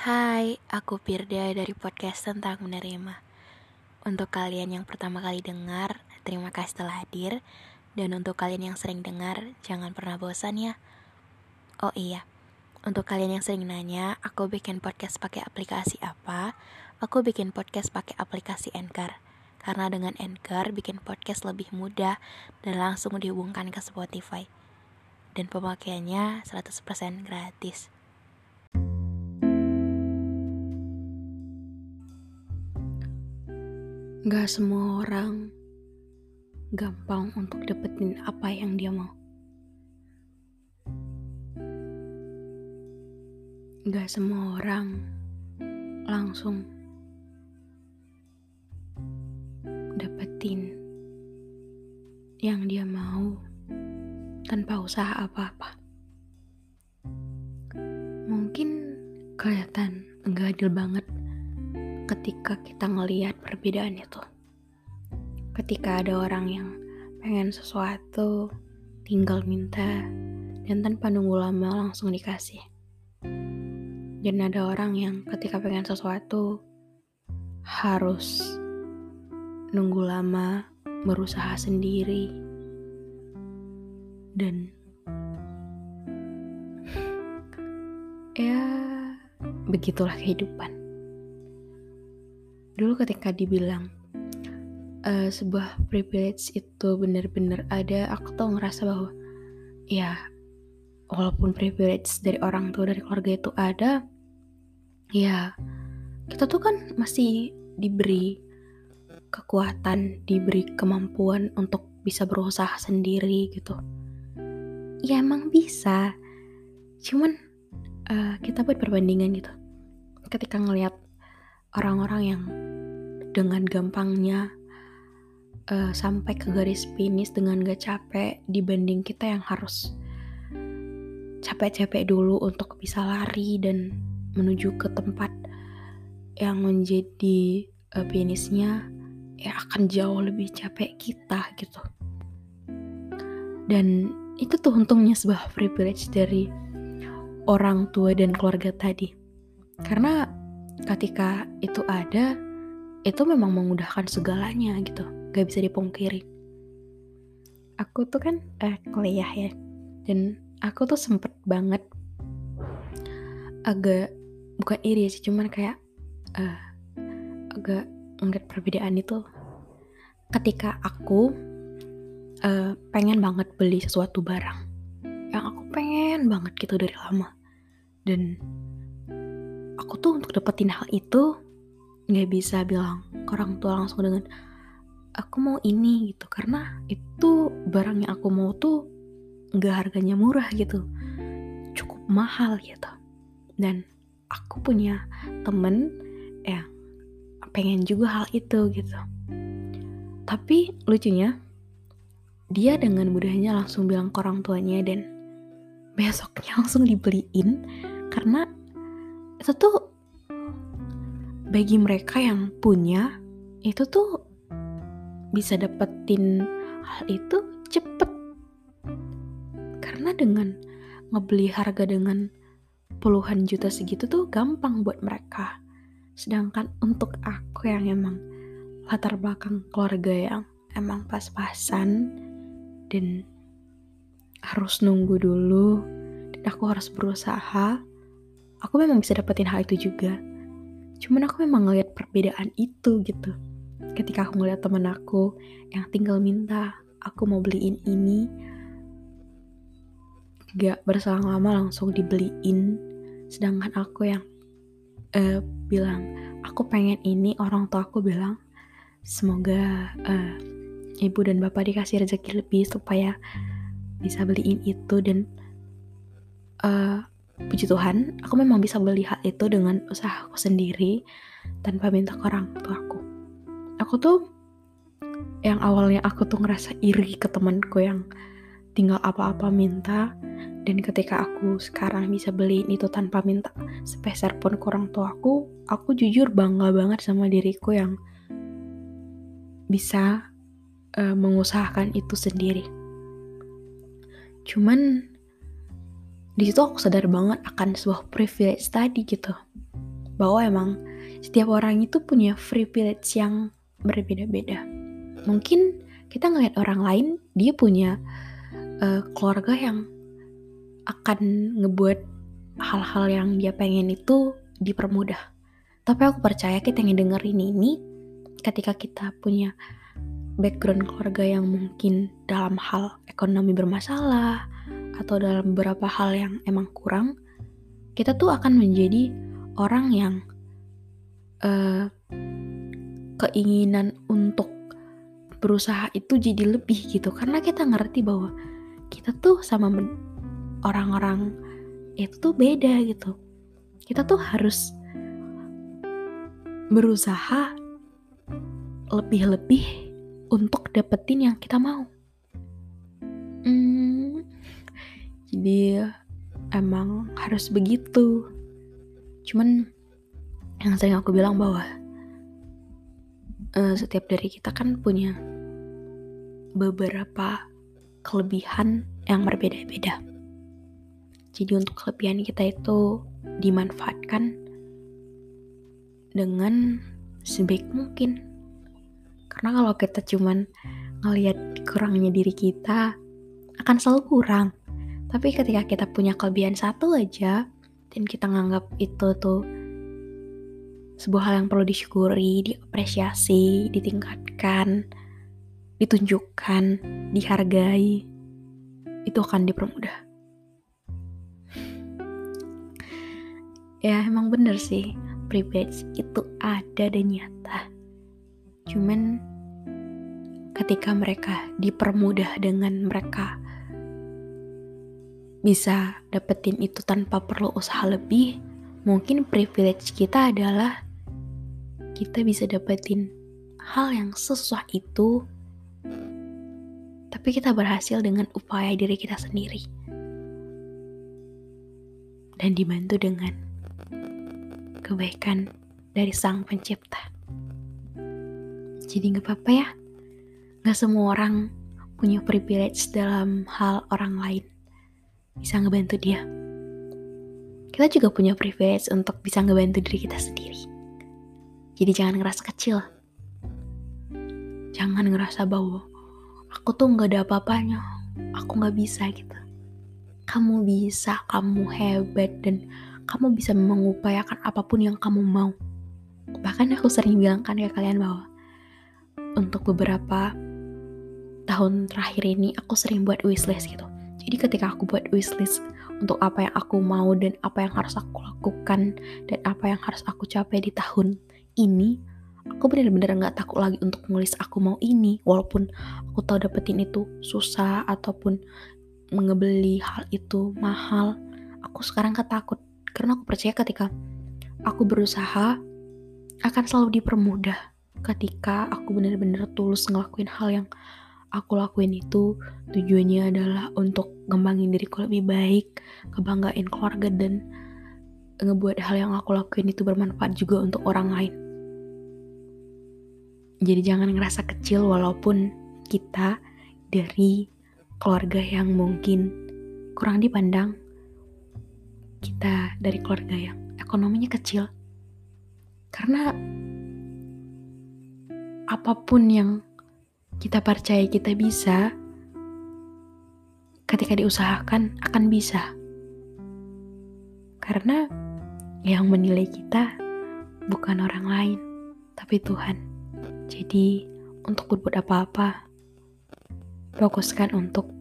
Hai, aku Pirda dari podcast tentang menerima. Untuk kalian yang pertama kali dengar, terima kasih telah hadir. Dan untuk kalian yang sering dengar, jangan pernah bosan ya. Oh iya, untuk kalian yang sering nanya, aku bikin podcast pakai aplikasi apa? Aku bikin podcast pakai aplikasi Anchor. Karena dengan Anchor bikin podcast lebih mudah dan langsung dihubungkan ke Spotify. Dan pemakaiannya 100% gratis. Gak semua orang gampang untuk dapetin apa yang dia mau. Gak semua orang langsung dapetin yang dia mau tanpa usaha apa-apa. Mungkin kelihatan gak adil banget ketika kita ngelihat perbedaan itu. Ketika ada orang yang pengen sesuatu, tinggal minta, dan tanpa nunggu lama langsung dikasih. Dan ada orang yang ketika pengen sesuatu, harus nunggu lama, berusaha sendiri, dan ya begitulah kehidupan dulu ketika dibilang uh, sebuah privilege itu benar-benar ada aku tuh ngerasa bahwa ya walaupun privilege dari orang tua dari keluarga itu ada ya kita tuh kan masih diberi kekuatan diberi kemampuan untuk bisa berusaha sendiri gitu. Ya emang bisa. Cuman uh, kita buat perbandingan gitu. Ketika ngelihat orang-orang yang dengan gampangnya uh, sampai ke garis finish dengan gak capek dibanding kita yang harus capek-capek dulu untuk bisa lari dan menuju ke tempat yang menjadi uh, finishnya ya akan jauh lebih capek kita gitu. Dan itu tuh untungnya sebuah privilege dari orang tua dan keluarga tadi. Karena ketika itu ada itu memang memudahkan segalanya gitu. Gak bisa dipungkiri. Aku tuh kan eh, kuliah ya. Dan aku tuh sempet banget agak bukan iri sih cuman kayak uh, agak ngeliat perbedaan itu. Ketika aku uh, pengen banget beli sesuatu barang. Yang aku pengen banget gitu dari lama. Dan aku tuh untuk dapetin hal itu nggak bisa bilang ke orang tua langsung dengan aku mau ini gitu. Karena itu barang yang aku mau tuh nggak harganya murah gitu. Cukup mahal gitu. Dan aku punya temen yang pengen juga hal itu gitu. Tapi lucunya dia dengan mudahnya langsung bilang ke orang tuanya dan besoknya langsung dibeliin karena itu tuh bagi mereka yang punya itu tuh bisa dapetin hal itu cepet. Karena dengan ngebeli harga dengan puluhan juta segitu tuh gampang buat mereka. Sedangkan untuk aku yang emang latar belakang keluarga yang emang pas-pasan dan harus nunggu dulu dan aku harus berusaha aku memang bisa dapetin hal itu juga. Cuman aku memang ngeliat perbedaan itu gitu. Ketika aku ngeliat temen aku yang tinggal minta aku mau beliin ini gak berselang lama langsung dibeliin. Sedangkan aku yang uh, bilang aku pengen ini orang tua aku bilang semoga uh, ibu dan bapak dikasih rezeki lebih supaya bisa beliin itu dan uh, puji Tuhan, aku memang bisa beli hal itu dengan usaha aku sendiri tanpa minta ke orang tua aku. Aku tuh yang awalnya aku tuh ngerasa iri ke temanku yang tinggal apa-apa minta dan ketika aku sekarang bisa beliin itu tanpa minta sepeser pun ke orang tua aku, aku jujur bangga banget sama diriku yang bisa uh, mengusahakan itu sendiri. Cuman di situ aku sadar banget akan sebuah privilege tadi gitu bahwa emang setiap orang itu punya privilege yang berbeda-beda. Mungkin kita ngeliat orang lain dia punya uh, keluarga yang akan ngebuat hal-hal yang dia pengen itu dipermudah. Tapi aku percaya kita yang dengerin ini ketika kita punya background keluarga yang mungkin dalam hal ekonomi bermasalah atau dalam beberapa hal yang emang kurang, kita tuh akan menjadi orang yang uh, keinginan untuk berusaha itu jadi lebih gitu. Karena kita ngerti bahwa kita tuh sama orang-orang itu tuh beda gitu. Kita tuh harus berusaha lebih-lebih untuk dapetin yang kita mau. Hmm, jadi emang harus begitu cuman yang sering aku bilang bahwa uh, setiap dari kita kan punya beberapa kelebihan yang berbeda-beda jadi untuk kelebihan kita itu dimanfaatkan dengan sebaik mungkin. Karena kalau kita cuman ngelihat kurangnya diri kita, akan selalu kurang. Tapi ketika kita punya kelebihan satu aja, dan kita nganggap itu tuh sebuah hal yang perlu disyukuri, diapresiasi, ditingkatkan, ditunjukkan, dihargai, itu akan dipermudah. ya emang bener sih privilege itu ada dan nyata cuman ketika mereka dipermudah dengan mereka bisa dapetin itu tanpa perlu usaha lebih mungkin privilege kita adalah kita bisa dapetin hal yang sesusah itu tapi kita berhasil dengan upaya diri kita sendiri dan dibantu dengan kebaikan dari sang pencipta. Jadi gak apa-apa ya, gak semua orang punya privilege dalam hal orang lain. Bisa ngebantu dia. Kita juga punya privilege untuk bisa ngebantu diri kita sendiri. Jadi jangan ngerasa kecil. Jangan ngerasa bahwa aku tuh gak ada apa-apanya. Aku gak bisa gitu. Kamu bisa, kamu hebat dan kamu bisa mengupayakan apa pun yang kamu mau. Bahkan aku sering bilang kan ke kalian bahwa untuk beberapa tahun terakhir ini aku sering buat wishlist gitu. Jadi ketika aku buat wishlist untuk apa yang aku mau dan apa yang harus aku lakukan dan apa yang harus aku capai di tahun ini, aku benar-benar nggak takut lagi untuk nulis aku mau ini, walaupun aku tahu dapetin itu susah ataupun mengebeli hal itu mahal. Aku sekarang ketakut karena aku percaya ketika aku berusaha akan selalu dipermudah ketika aku benar-benar tulus ngelakuin hal yang aku lakuin itu tujuannya adalah untuk ngembangin diriku lebih baik, kebanggain keluarga dan ngebuat hal yang aku lakuin itu bermanfaat juga untuk orang lain. Jadi jangan ngerasa kecil walaupun kita dari keluarga yang mungkin kurang dipandang kita dari keluarga yang ekonominya kecil. Karena apa pun yang kita percaya kita bisa, ketika diusahakan akan bisa. Karena yang menilai kita bukan orang lain, tapi Tuhan. Jadi, untuk berbuat apa-apa, fokuskan untuk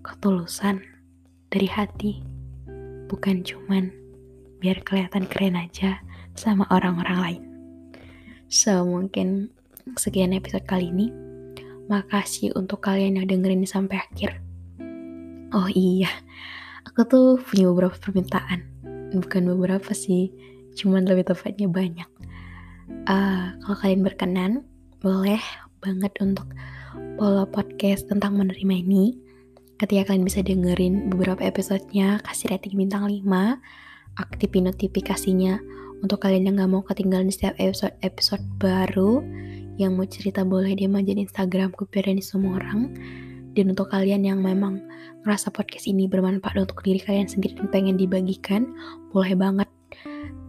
ketulusan dari hati bukan cuman biar kelihatan keren aja sama orang-orang lain. So, mungkin sekian episode kali ini. Makasih untuk kalian yang dengerin sampai akhir. Oh iya, aku tuh punya beberapa permintaan. Bukan beberapa sih, cuman lebih tepatnya banyak. Uh, kalau kalian berkenan, boleh banget untuk follow podcast tentang menerima ini Ketika kalian bisa dengerin beberapa episodenya, kasih rating bintang 5, aktifin notifikasinya untuk kalian yang gak mau ketinggalan setiap episode-episode baru yang mau cerita boleh DM aja di Instagram Kupiran semua orang. Dan untuk kalian yang memang ngerasa podcast ini bermanfaat untuk diri kalian sendiri dan pengen dibagikan boleh banget.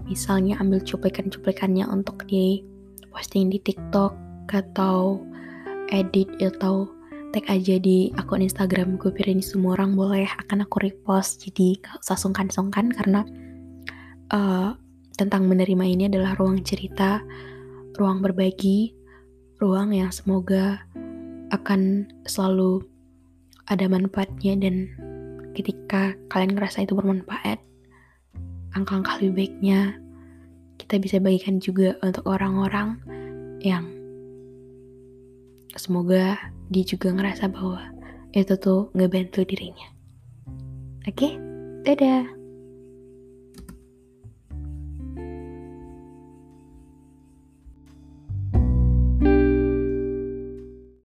Misalnya ambil cuplikan-cuplikannya untuk di posting di TikTok atau edit atau tag aja di akun Instagram gue semua orang boleh. Akan aku repost. Jadi gak usah sungkan-sungkan karena uh, tentang menerima ini adalah ruang cerita ruang berbagi ruang yang semoga akan selalu ada manfaatnya dan ketika kalian ngerasa itu bermanfaat angka-angka lebih baiknya kita bisa bagikan juga untuk orang-orang yang semoga dia juga ngerasa bahwa itu tuh ngebantu dirinya. Oke, okay? dadah.